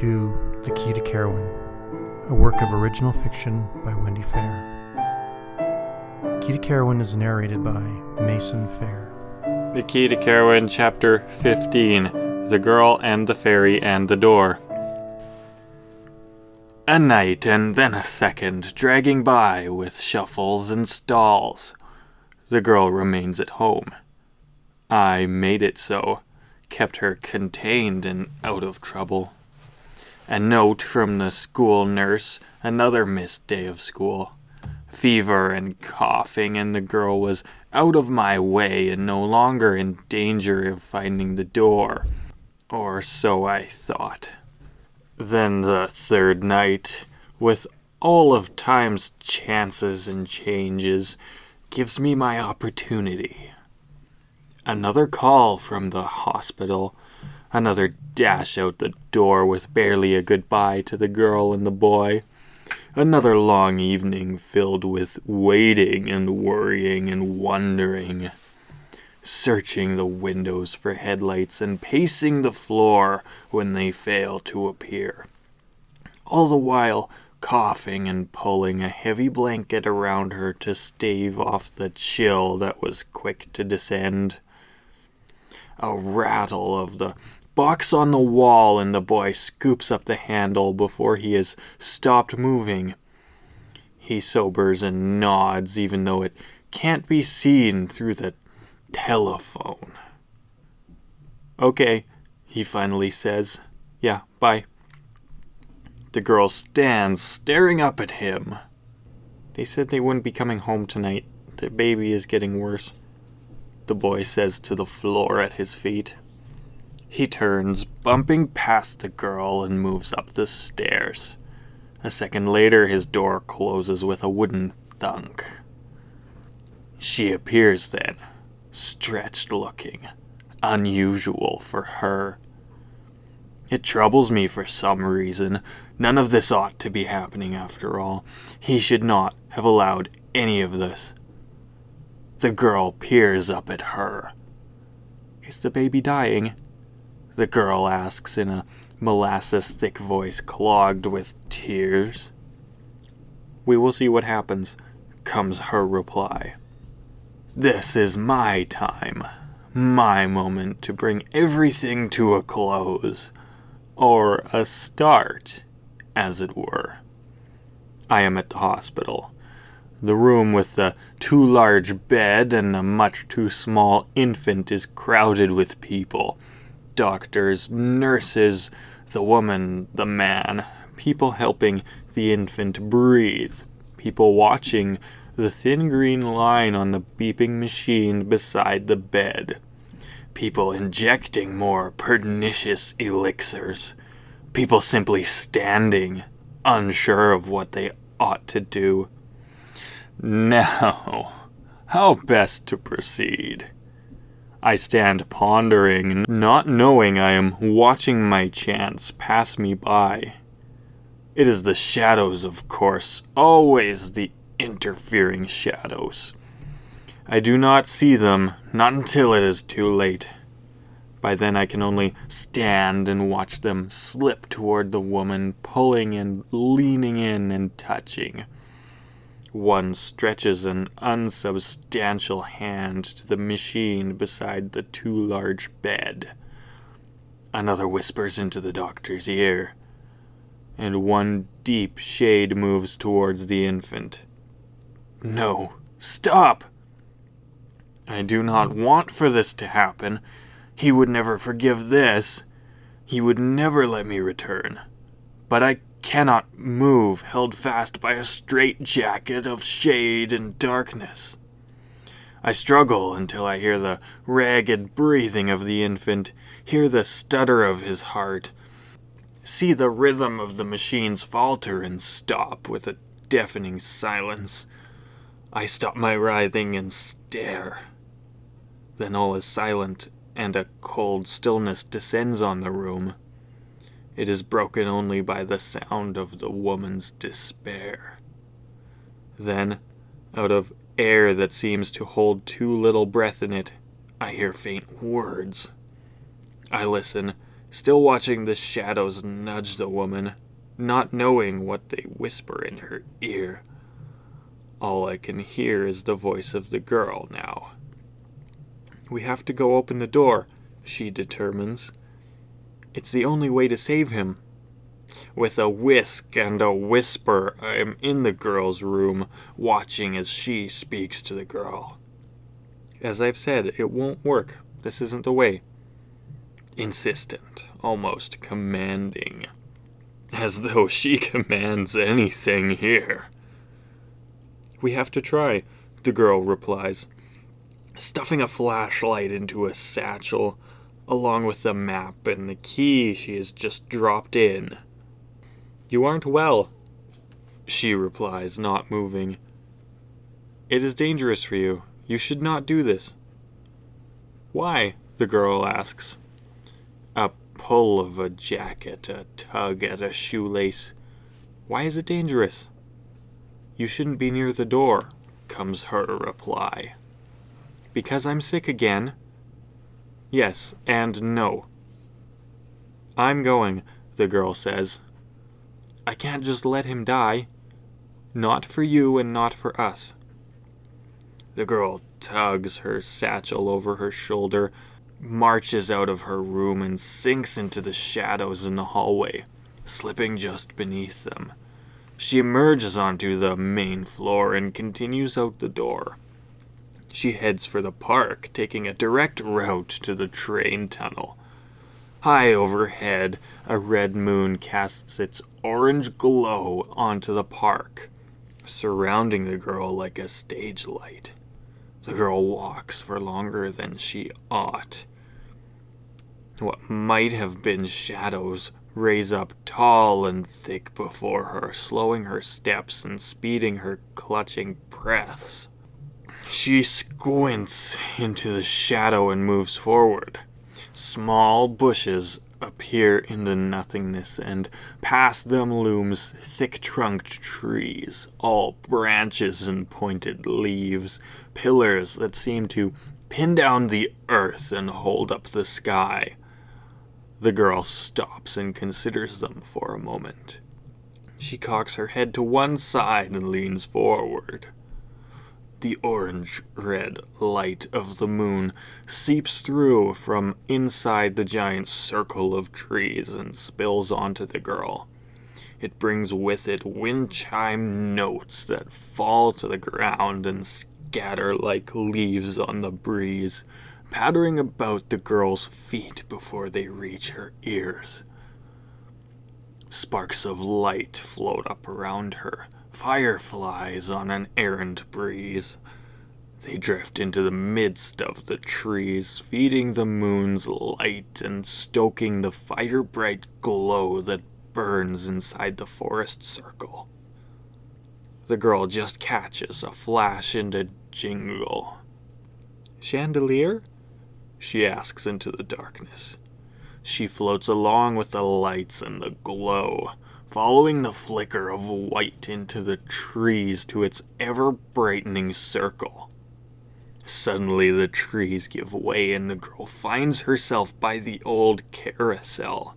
To The Key to Carowin, a work of original fiction by Wendy Fair. Key to Carowin is narrated by Mason Fair. The Key to Carowin, Chapter 15 The Girl and the Fairy and the Door. A night and then a second, dragging by with shuffles and stalls. The girl remains at home. I made it so, kept her contained and out of trouble. A note from the school nurse, another missed day of school. Fever and coughing, and the girl was out of my way and no longer in danger of finding the door. Or so I thought. Then the third night, with all of time's chances and changes, gives me my opportunity. Another call from the hospital. Another dash out the door with barely a goodbye to the girl and the boy. Another long evening filled with waiting and worrying and wondering. Searching the windows for headlights and pacing the floor when they fail to appear. All the while coughing and pulling a heavy blanket around her to stave off the chill that was quick to descend a rattle of the box on the wall, and the boy scoops up the handle before he has stopped moving. He sobers and nods, even though it can't be seen through the telephone. Okay, he finally says. Yeah, bye. The girl stands, staring up at him. They said they wouldn't be coming home tonight. The baby is getting worse the boy says to the floor at his feet. He turns, bumping past the girl, and moves up the stairs. A second later, his door closes with a wooden thunk. She appears then, stretched looking, unusual for her. It troubles me for some reason. None of this ought to be happening after all. He should not have allowed any of this. The girl peers up at her. Is the baby dying? The girl asks in a molasses thick voice clogged with tears. We will see what happens, comes her reply. This is my time, my moment to bring everything to a close, or a start, as it were. I am at the hospital. The room with the too large bed and a much too small infant is crowded with people doctors, nurses, the woman, the man, people helping the infant breathe, people watching the thin green line on the beeping machine beside the bed, people injecting more pernicious elixirs, people simply standing, unsure of what they ought to do. Now, how best to proceed? I stand pondering, not knowing I am watching my chance pass me by. It is the shadows, of course, always the interfering shadows. I do not see them, not until it is too late. By then I can only stand and watch them slip toward the woman, pulling and leaning in and touching. One stretches an unsubstantial hand to the machine beside the too large bed. Another whispers into the doctor's ear, and one deep shade moves towards the infant. No, stop! I do not want for this to happen. He would never forgive this. He would never let me return. But I cannot move, held fast by a straitjacket of shade and darkness. I struggle until I hear the ragged breathing of the infant, hear the stutter of his heart, see the rhythm of the machines falter and stop with a deafening silence. I stop my writhing and stare. Then all is silent, and a cold stillness descends on the room. It is broken only by the sound of the woman's despair. Then, out of air that seems to hold too little breath in it, I hear faint words. I listen, Still watching the shadows nudge the woman, not knowing what they whisper in her ear. All I can hear is the voice of the girl now. We have to go open the door, she determines. It's the only way to save him. With a whisk and a whisper, I am in the girl's room, watching as she speaks to the girl. As I've said, it won't work. This isn't the way. Insistent, almost commanding. As though she commands anything here. We have to try, the girl replies, stuffing a flashlight into a satchel, along with the map and the key she has just dropped in. You aren't well, she replies, not moving. It is dangerous for you. You should not do this. Why? the girl asks. A pull of a jacket, a tug at a shoelace. Why is it dangerous? You shouldn't be near the door, comes her reply. Because I'm sick again. Yes, and no. I'm going, the girl says. I can't just let him die. Not for you and not for us. The girl tugs her satchel over her shoulder, marches out of her room, and sinks into the shadows in the hallway, slipping just beneath them. She emerges onto the main floor and continues out the door. She heads for the park, taking a direct route to the train tunnel. High overhead, a red moon casts its orange glow onto the park, surrounding the girl like a stage light. The girl walks for longer than she ought. What might have been shadows raise up tall and thick before her, slowing her steps and speeding her clutching breaths. She squints into the shadow and moves forward. Small bushes appear in the nothingness, and past them looms thick trunked trees, all branches and pointed leaves, pillars that seem to pin down the earth and hold up the sky. The girl stops and considers them for a moment. She cocks her head to one side and leans forward. The orange red light of the moon seeps through from inside the giant circle of trees and spills onto the girl. It brings with it wind chime notes that fall to the ground and scatter like leaves on the breeze, pattering about the girl's feet before they reach her ears. Sparks of light float up around her fireflies on an errant breeze. They drift into the midst of the trees, feeding the moon's light and stoking the fire bright glow that burns inside the forest circle. The girl just catches a flash and a jingle. Chandelier? She asks into the darkness. She floats along with the lights and the glow following the flicker of white into the trees to its ever brightening circle. Suddenly, the trees give way, and the girl finds herself by the old carousel.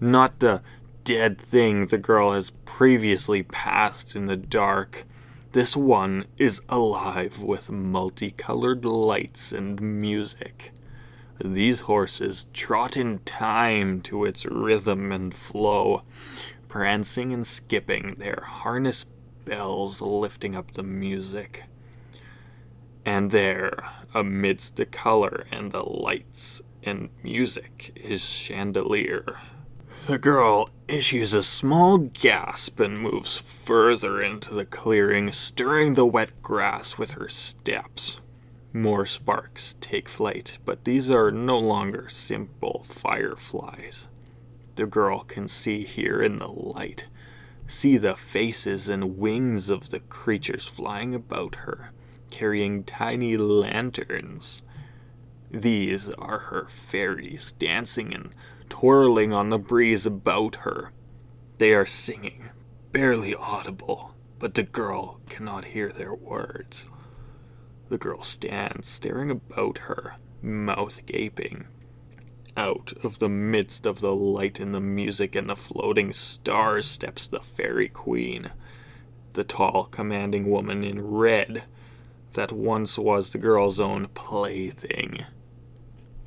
Not the dead thing the girl has previously passed in the dark. This one is alive with multicolored lights and music. These horses trot in time to its rhythm and flow, prancing and skipping, their harness bells lifting up the music. And there, amidst the color and the lights and music, is Chandelier. The girl issues a small gasp and moves further into the clearing, stirring the wet grass with her steps. More sparks take flight, but these are no longer simple fireflies. The girl can see here in the light, see the faces and wings of the creatures flying about her, carrying tiny lanterns. These are her fairies dancing and twirling on the breeze about her. They are singing, barely audible, but the girl cannot hear their words. The girl stands, staring about her, mouth gaping. out of the midst of the light and the music and the floating stars steps the fairy queen, the tall, commanding woman in red that once was the girl's own plaything.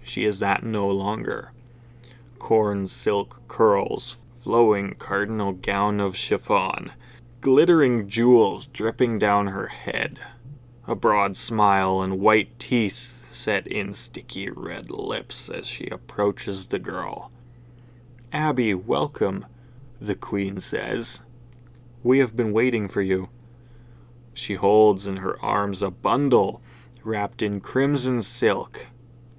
She is that no longer. Corn silk curls, flowing cardinal gown of chiffon, glittering jewels dripping down her head, a broad smile and white teeth set in sticky red lips as she approaches the girl. Abby, welcome, the queen says. We have been waiting for you. She holds in her arms a bundle wrapped in crimson silk,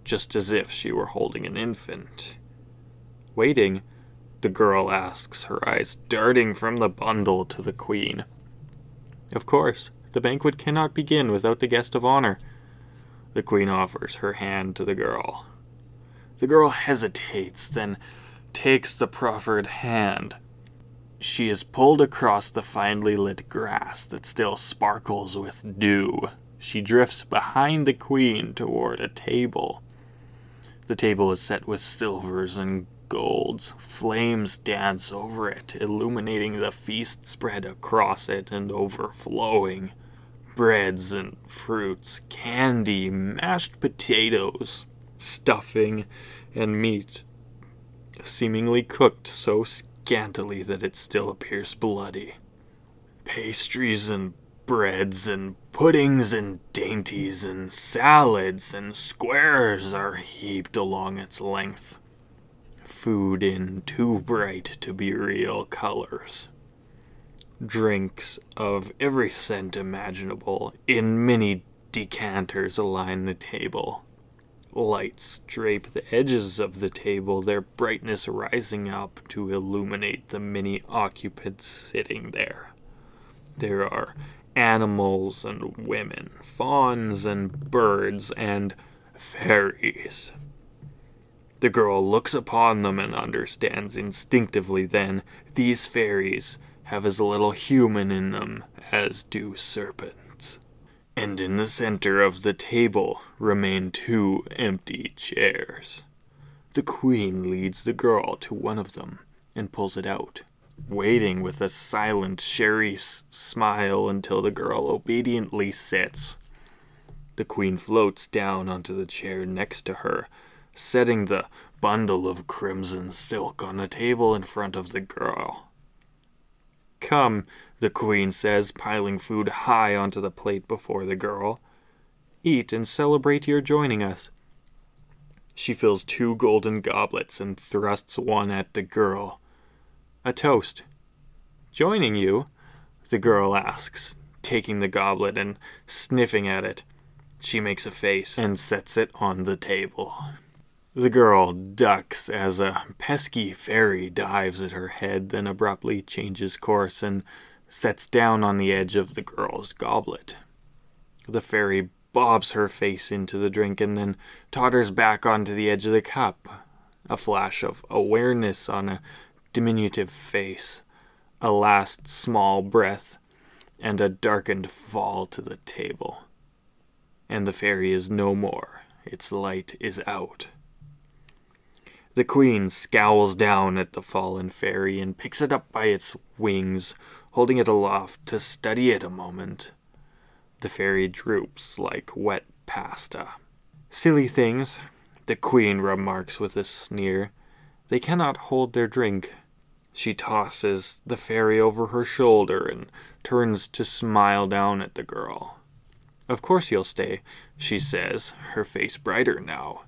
just as if she were holding an infant. Waiting, the girl asks, her eyes darting from the bundle to the queen. Of course, the banquet cannot begin without the guest of honor. The queen offers her hand to the girl. The girl hesitates, then takes the proffered hand. She is pulled across the finely lit grass that still sparkles with dew. She drifts behind the queen toward a table. The table is set with silvers and golds. Flames dance over it, illuminating the feast spread across it and overflowing breads and fruits, candy, mashed potatoes, stuffing, and meat, seemingly cooked so scantily that it still appears bloody. Pastries and breads and puddings and dainties and salads and squares are heaped along its length. Food in too bright to be real colors drinks of every scent imaginable in many decanters line the table. Lights drape the edges of the table, their brightness rising up to illuminate the many occupants sitting there. There are animals and women, fawns and birds, and fairies. The girl looks upon them and understands instinctively then these fairies have as little human in them as do serpents. And in the center of the table remain two empty chairs. The queen leads the girl to one of them and pulls it out, waiting with a silent, sherry smile until the girl obediently sits. The queen floats down onto the chair next to her, setting the bundle of crimson silk on the table in front of the girl. Come, the queen says, piling food high onto the plate before the girl. Eat and celebrate your joining us. She fills two golden goblets and thrusts one at the girl. A toast. Joining you? The girl asks, taking the goblet and sniffing at it. She makes a face and sets it on the table. The girl ducks as a pesky fairy dives at her head, then abruptly changes course and sets down on the edge of the girl's goblet. The fairy bobs her face into the drink and then totters back onto the edge of the cup. A flash of awareness on a diminutive face, a last small breath, and a darkened fall to the table. And the fairy is no more. Its light is out. The queen scowls down at the fallen fairy and picks it up by its wings, holding it aloft to study it a moment. The fairy droops like wet pasta. Silly things, the queen remarks with a sneer. They cannot hold their drink. She tosses the fairy over her shoulder and turns to smile down at the girl. Of course you'll stay, she says, her face brighter now.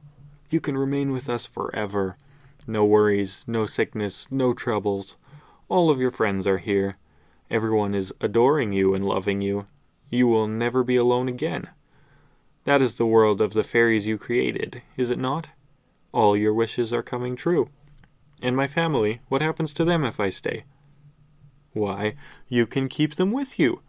You can remain with us forever. No worries, no sickness, no troubles. All of your friends are here. Everyone is adoring you and loving you. You will never be alone again. That is the world of the fairies you created, is it not? All your wishes are coming true. And my family, what happens to them if I stay? Why, you can keep them with you.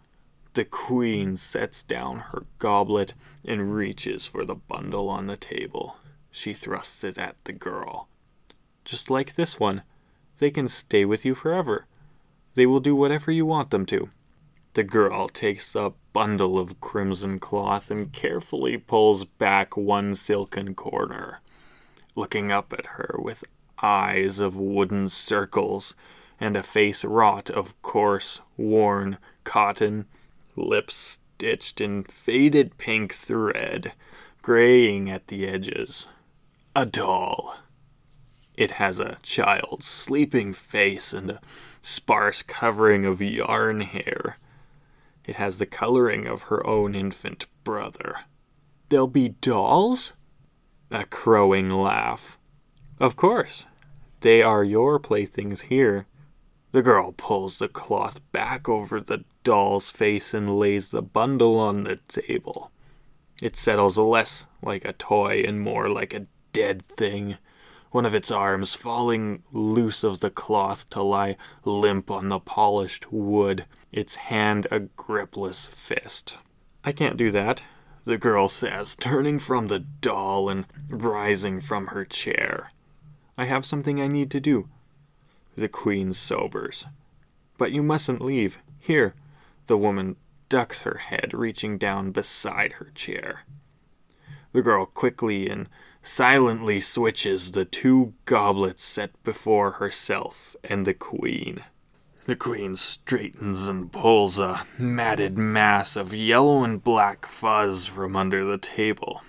The queen sets down her goblet and reaches for the bundle on the table. She thrusts it at the girl. Just like this one, they can stay with you forever. They will do whatever you want them to. The girl takes the bundle of crimson cloth and carefully pulls back one silken corner. looking up at her with eyes of wooden circles and a face wrought of coarse, worn cotton, lips stitched in faded pink thread, graying at the edges. A doll. It has a child's sleeping face and a sparse covering of yarn hair. It has the coloring of her own infant brother. There'll be dolls? A crowing laugh. Of course. They are your playthings here. The girl pulls the cloth back over the doll's face and lays the bundle on the table. It settles less like a toy and more like a dead thing, one of its arms falling loose of the cloth to lie limp on the polished wood, its hand a gripless fist. I can't do that, the girl says, turning from the doll and rising from her chair. I have something I need to do. The queen sobers. But you mustn't leave. Here. The woman ducks her head, reaching down beside her chair. The girl quickly and silently switches the two goblets set before herself and the queen. The queen straightens and pulls a matted mass of yellow and black fuzz from under the table.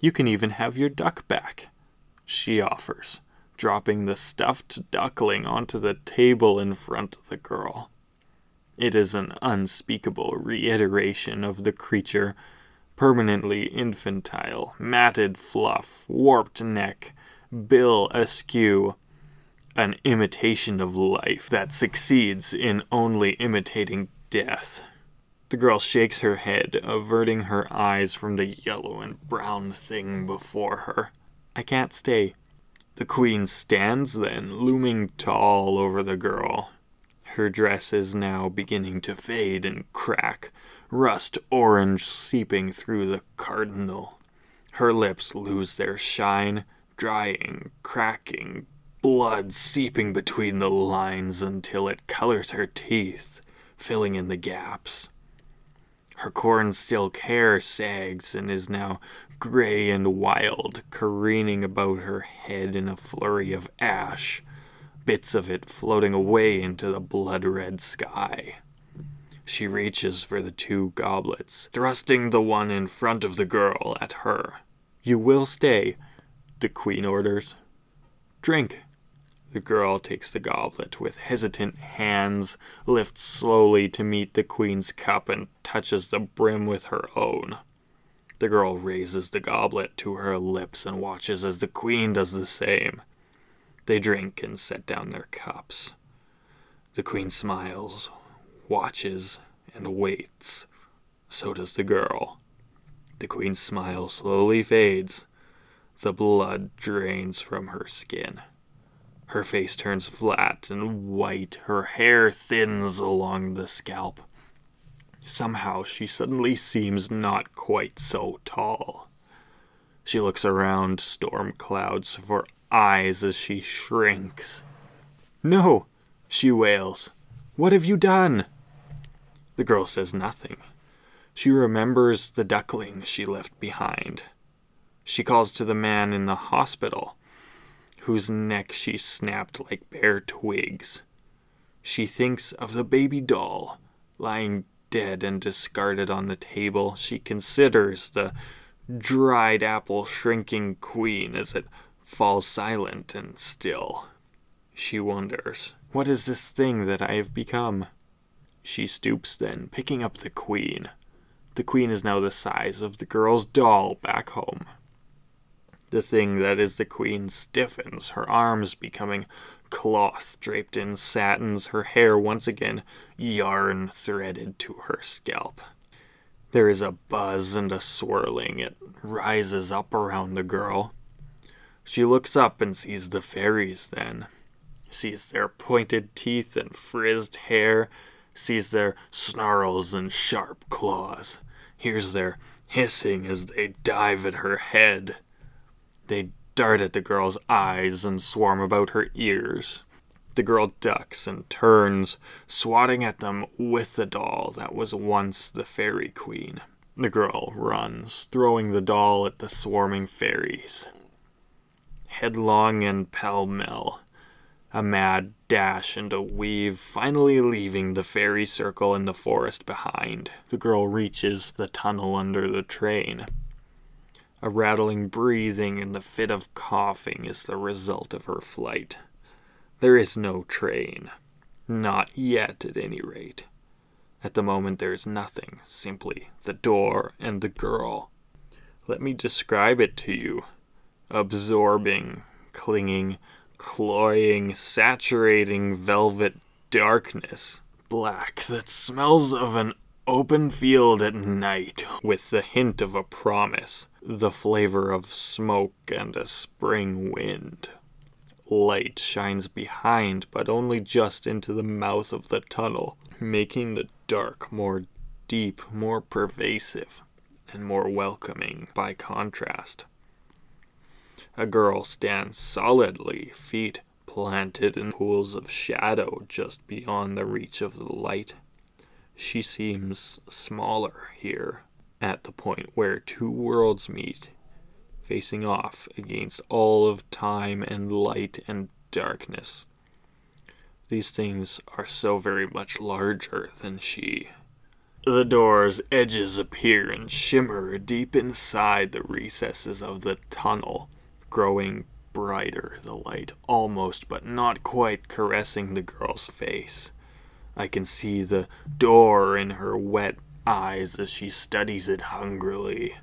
You can even have your duck back, she offers dropping the stuffed duckling onto the table in front of the girl. It is an unspeakable reiteration of the creature permanently infantile, matted fluff, warped neck, bill askew, an imitation of life that succeeds in only imitating death. The girl shakes her head, averting her eyes from the yellow and brown thing before her. I can't stay, the queen stands then, looming tall over the girl. Her dress is now beginning to fade and crack, rust orange seeping through the cardinal. Her lips lose their shine, drying, cracking, blood seeping between the lines until it colors her teeth, filling in the gaps. Her corn silk hair sags and is now gray and wild, careening about her head in a flurry of ash, bits of it floating away into the blood red sky. She reaches for the two goblets, thrusting the one in front of the girl at her. You will stay, the queen orders. Drink. The girl takes the goblet with hesitant hands, lifts slowly to meet the queen's cup, and touches the brim with her own. The girl raises the goblet to her lips and watches as the queen does the same. They drink and set down their cups. The queen smiles, watches, and waits. So does the girl. The queen's smile slowly fades. The blood drains from her skin. Her face turns flat and white. Her hair thins along the scalp. Somehow she suddenly seems not quite so tall. She looks around storm clouds for eyes as she shrinks. No, she wails. What have you done? The girl says nothing. She remembers the duckling she left behind. She calls to the man in the hospital whose neck she snapped like bare twigs. She thinks of the baby doll lying dead and discarded on the table. She considers the dried apple shrinking queen as it falls silent and still. She wonders, What is this thing that I have become? She stoops then, picking up the queen. The queen is now the size of the girl's doll back home. The thing that is the queen stiffens, her arms becoming cloth draped in satins, her hair once again yarn threaded to her scalp. There is a buzz and a swirling. It rises up around the girl. She looks up and sees the fairies then. Sees their pointed teeth and frizzed hair, sees their snarls and sharp claws, hears their hissing as they dive at her head. They dart at the girl's eyes and swarm about her ears. The girl ducks and turns, swatting at them with the doll that was once the fairy queen. The girl runs, throwing the doll at the swarming fairies. headlong and pell mell. A mad dash and a weave, finally leaving the fairy circle and the forest behind. The girl reaches the tunnel under the train. A rattling breathing and a fit of coughing is the result of her flight. There is no train. Not yet, at any rate. At the moment, there is nothing, simply the door and the girl. Let me describe it to you absorbing, clinging, cloying, saturating velvet darkness, black that smells of an open field at night, with the hint of a promise, the flavor of smoke and a spring wind. Light shines behind, but only just into the mouth of the tunnel, making the dark more deep, more pervasive, and more welcoming by contrast. A girl stands solidly, feet planted in pools of shadow just beyond the reach of the light. She seems smaller here, at the point where two worlds meet, facing off against all of time and light and darkness. These things are so very much larger than she. The door's edges appear and shimmer deep inside the recesses of the tunnel growing brighter, the light almost but not quite caressing the girl's face. I can see the door in her wet eyes as she studies it hungrily.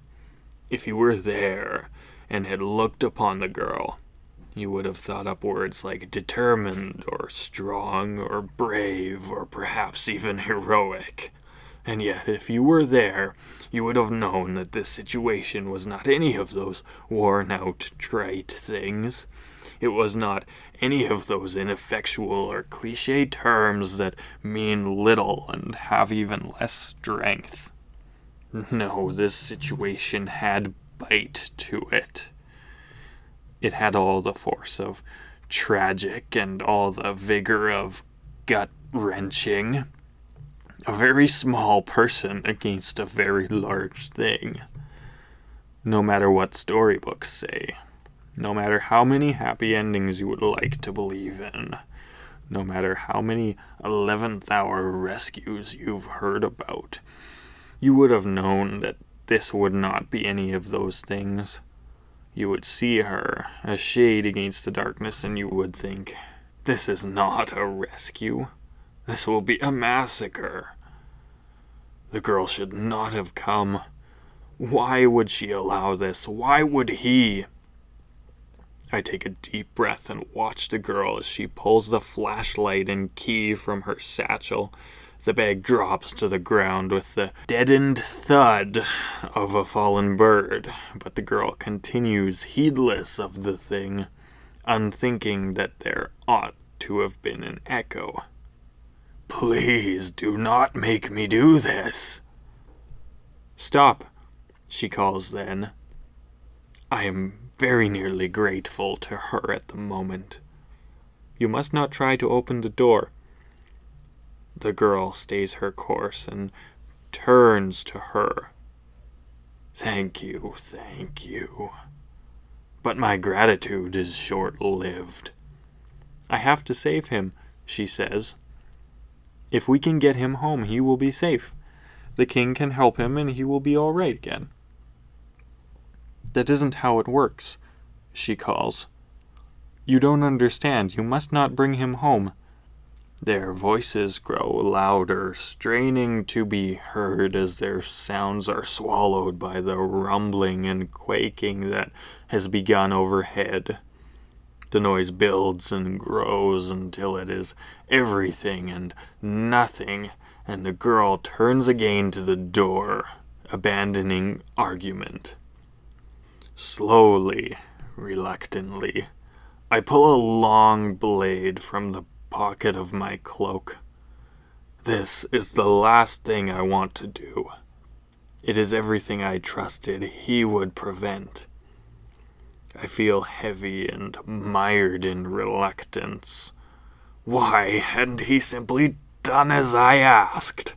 If you were there and had looked upon the girl, you would have thought up words like determined, or strong, or brave, or perhaps even heroic. And yet, if you were there, you would have known that this situation was not any of those worn out, trite things. It was not any of those ineffectual or cliche terms that mean little and have even less strength. No, this situation had bite to it. It had all the force of tragic and all the vigor of gut wrenching a very small person against a very large thing. No matter what storybooks say, no matter how many happy endings you would like to believe in, no matter how many 11th hour rescues you've heard about, you would have known that this would not be any of those things. You would see her, a shade against the darkness, and you would think, this is not a rescue. This will be a massacre. The girl should not have come. Why would she allow this? Why would he? I take a deep breath and watch the girl as she pulls the flashlight and key from her satchel. The bag drops to the ground with the deadened thud of a fallen bird, but the girl continues heedless of the thing, unthinking that there ought to have been an echo. Please do not make me do this. Stop, she calls then. I am very nearly grateful to her at the moment. You must not try to open the door. The girl stays her course and turns to her. Thank you, thank you. But my gratitude is short lived. I have to save him, she says. If we can get him home, he will be safe. The king can help him and he will be all right again. That isn't how it works, she calls. You don't understand. You must not bring him home. Their voices grow louder, straining to be heard as their sounds are swallowed by the rumbling and quaking that has begun overhead. The noise builds and grows until it is everything and nothing, and the girl turns again to the door, abandoning argument. Slowly, reluctantly, I pull a long blade from the pocket of my cloak. This is the last thing I want to do. It is everything I trusted he would prevent. I feel heavy and mired in reluctance. Why hadn't he simply done as I asked?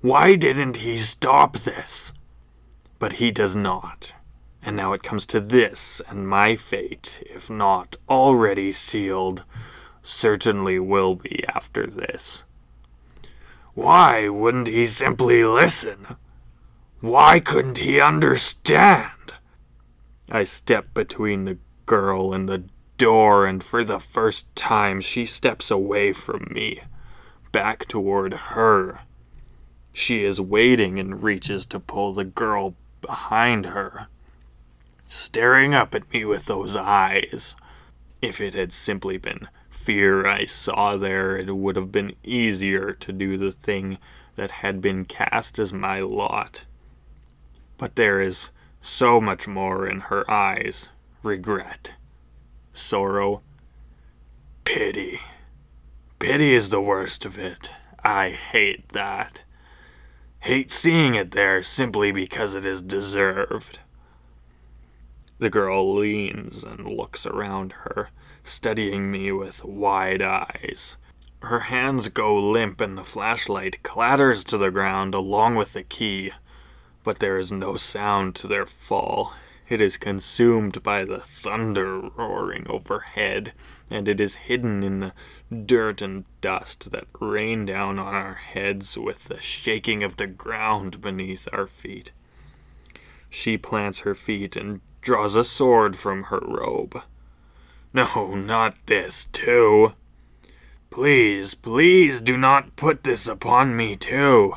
Why didn't he stop this? But he does not. And now it comes to this, and my fate, if not already sealed, certainly will be after this. Why wouldn't he simply listen? Why couldn't he understand? I step between the girl and the door, and for the first time she steps away from me, back toward her. She is waiting and reaches to pull the girl behind her, staring up at me with those eyes. If it had simply been fear I saw there, it would have been easier to do the thing that had been cast as my lot. But there is so much more in her eyes regret, sorrow, pity. Pity is the worst of it. I hate that. Hate seeing it there simply because it is deserved. The girl leans and looks around her studying me with wide eyes. Her hands go limp and the flashlight clatters to the ground along with the key, but there is no sound to their fall. It is consumed by the thunder roaring overhead, and it is hidden in the dirt and dust that rain down on our heads with the shaking of the ground beneath our feet. She plants her feet and draws a sword from her robe. No, not this, too. Please, please do not put this upon me, too.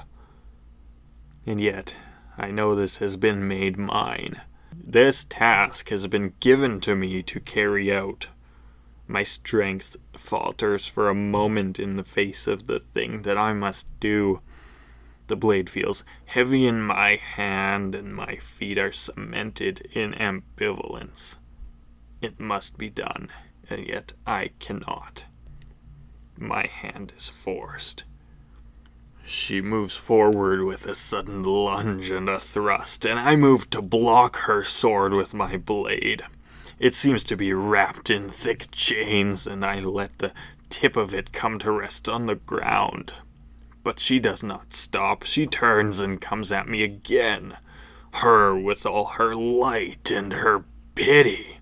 And yet, I know this has been made mine. This task has been given to me to carry out. My strength falters for a moment in the face of the thing that I must do. The blade feels heavy in my hand, and my feet are cemented in ambivalence. It must be done, and yet I cannot. My hand is forced. She moves forward with a sudden lunge and a thrust, and I move to block her sword with my blade. It seems to be wrapped in thick chains, and I let the tip of it come to rest on the ground. But she does not stop. She turns and comes at me again. Her with all her light and her pity.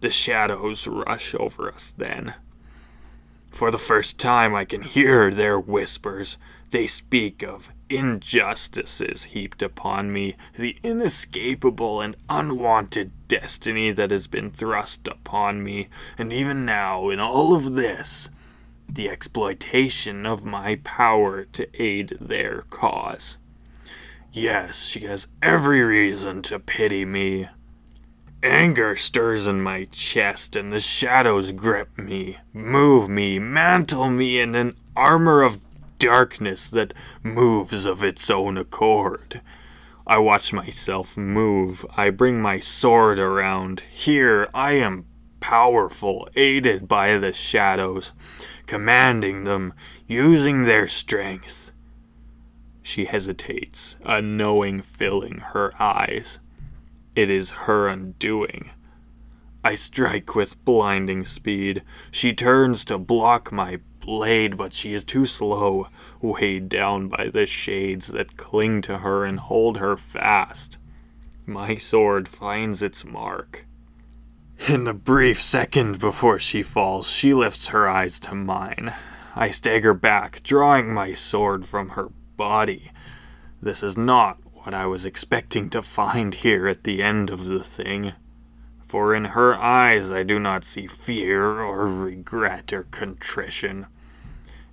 The shadows rush over us then. For the first time, I can hear their whispers. They speak of injustices heaped upon me, the inescapable and unwanted destiny that has been thrust upon me, and even now, in all of this, the exploitation of my power to aid their cause. Yes, she has every reason to pity me. Anger stirs in my chest, and the shadows grip me, move me, mantle me in an armor of darkness that moves of its own accord. I watch myself move. I bring my sword around. Here I am powerful, aided by the shadows, commanding them, using their strength. She hesitates, a knowing filling her eyes. It is her undoing. I strike with blinding speed. She turns to block my blade, but she is too slow, weighed down by the shades that cling to her and hold her fast. My sword finds its mark. In the brief second before she falls, she lifts her eyes to mine. I stagger back, drawing my sword from her body. This is not what I was expecting to find here at the end of the thing. For in her eyes I do not see fear or regret or contrition.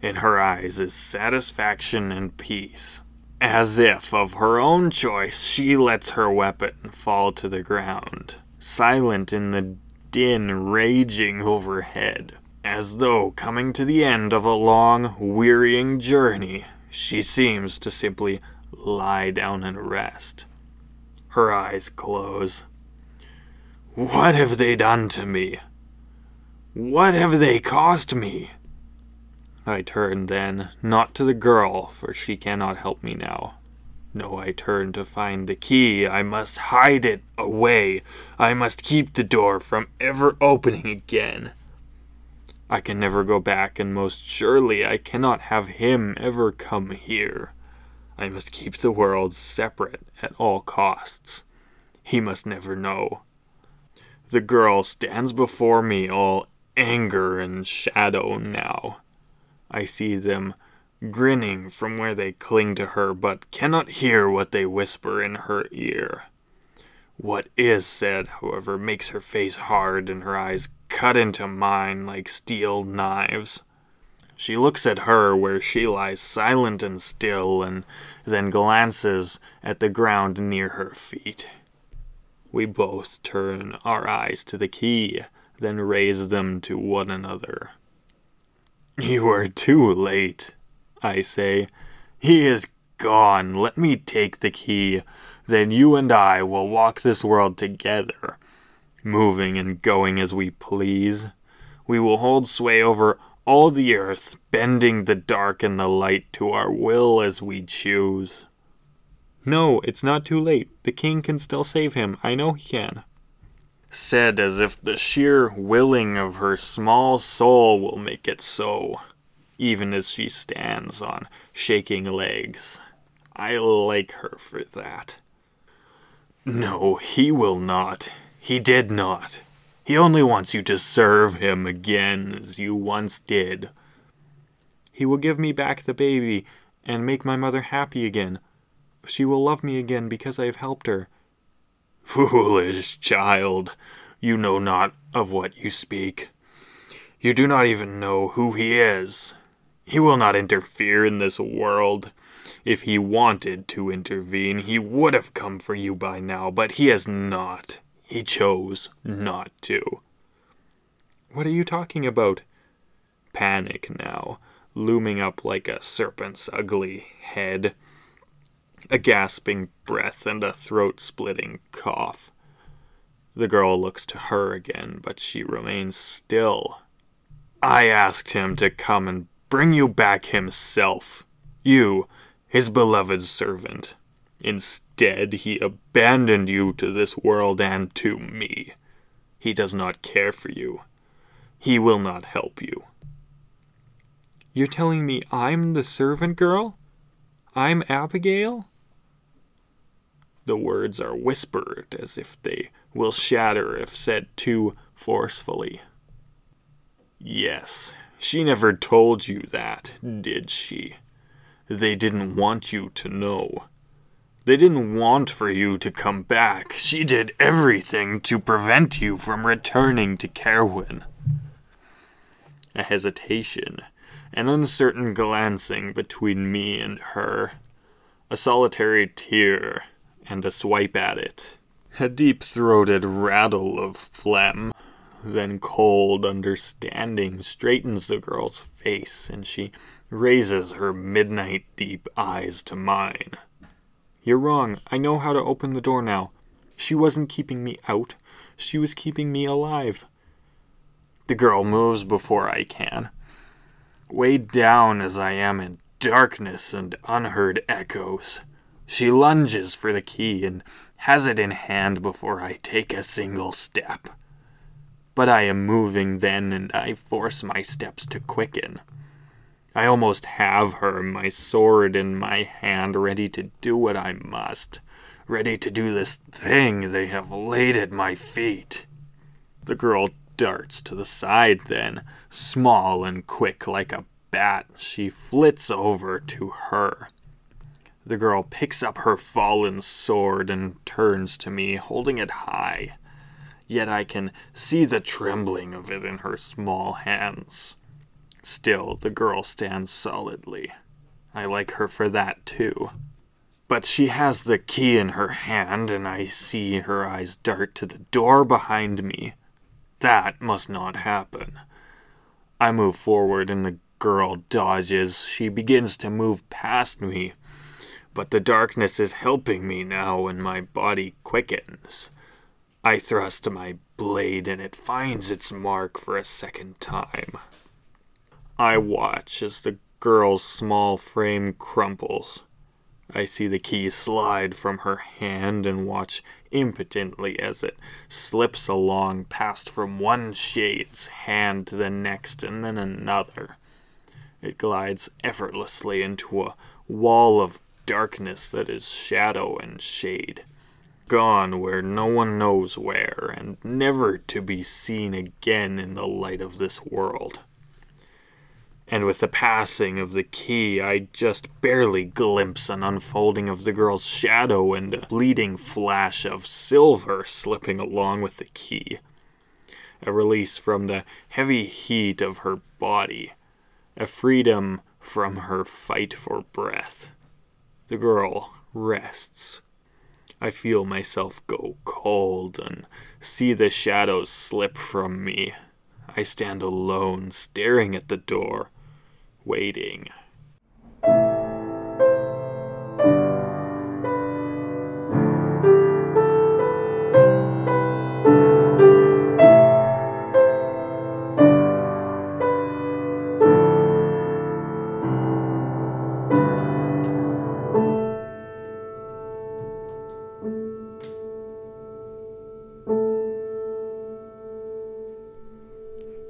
In her eyes is satisfaction and peace. As if of her own choice she lets her weapon fall to the ground, silent in the din raging overhead, as though coming to the end of a long, wearying journey, she seems to simply lie down and rest. Her eyes close. What have they done to me? What have they cost me? I turn then, not to the girl, for she cannot help me now. No, I turn to find the key. I must hide it away. I must keep the door from ever opening again. I can never go back, and most surely I cannot have him ever come here. I must keep the world separate at all costs. He must never know. The girl stands before me all anger and shadow now. I see them grinning from where they cling to her, but cannot hear what they whisper in her ear. What is said, however, makes her face hard and her eyes cut into mine like steel knives. She looks at her where she lies silent and still, and then glances at the ground near her feet. We both turn our eyes to the key, then raise them to one another. You are too late, I say. He is gone. Let me take the key. Then you and I will walk this world together, moving and going as we please. We will hold sway over all the earth, bending the dark and the light to our will as we choose. No, it's not too late. The king can still save him. I know he can. Said as if the sheer willing of her small soul will make it so, even as she stands on shaking legs. I like her for that. No, he will not. He did not. He only wants you to serve him again as you once did. He will give me back the baby and make my mother happy again. She will love me again because I have helped her. Foolish child, you know not of what you speak. You do not even know who he is. He will not interfere in this world. If he wanted to intervene, he would have come for you by now, but he has not. He chose mm-hmm. not to. What are you talking about? Panic now, looming up like a serpent's ugly head. A gasping breath and a throat splitting cough. The girl looks to her again, but she remains still. I asked him to come and bring you back himself. You, his beloved servant. Instead, he abandoned you to this world and to me. He does not care for you. He will not help you. You're telling me I'm the servant girl? I'm Abigail? The words are whispered as if they will shatter if said too forcefully. Yes, she never told you that, did she? They didn't want you to know. They didn't want for you to come back. She did everything to prevent you from returning to Carwin. A hesitation, an uncertain glancing between me and her, a solitary tear, and a swipe at it. A deep throated rattle of phlegm. Then cold understanding straightens the girl's face, and she raises her midnight deep eyes to mine. You're wrong. I know how to open the door now. She wasn't keeping me out, she was keeping me alive. The girl moves before I can. Weighed down as I am in darkness and unheard echoes, she lunges for the key and has it in hand before I take a single step. But I am moving then, and I force my steps to quicken. I almost have her, my sword in my hand, ready to do what I must, ready to do this thing they have laid at my feet. The girl darts to the side then, small and quick like a bat. She flits over to her. The girl picks up her fallen sword and turns to me, holding it high. Yet I can see the trembling of it in her small hands. Still, the girl stands solidly. I like her for that, too. But she has the key in her hand, and I see her eyes dart to the door behind me. That must not happen. I move forward, and the girl dodges. She begins to move past me. But the darkness is helping me now, and my body quickens. I thrust my blade, and it finds its mark for a second time. I watch as the girl's small frame crumples. I see the key slide from her hand and watch impotently as it slips along past from one shade's hand to the next and then another. It glides effortlessly into a wall of darkness that is shadow and shade. gone where no one knows where, and never to be seen again in the light of this world. And with the passing of the key, I just barely glimpse an unfolding of the girl's shadow and a bleeding flash of silver slipping along with the key. A release from the heavy heat of her body, a freedom from her fight for breath. The girl rests. I feel myself go cold and see the shadows slip from me. I stand alone, staring at the door waiting.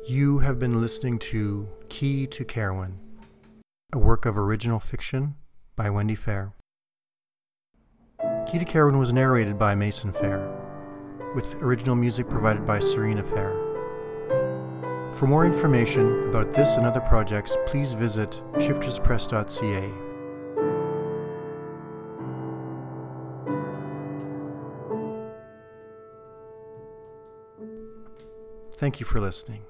You have been listening to Key to Carowin a work of original fiction by Wendy Fair. Key to Carowin was narrated by Mason Fair, with original music provided by Serena Fair. For more information about this and other projects, please visit shifterspress.ca. Thank you for listening.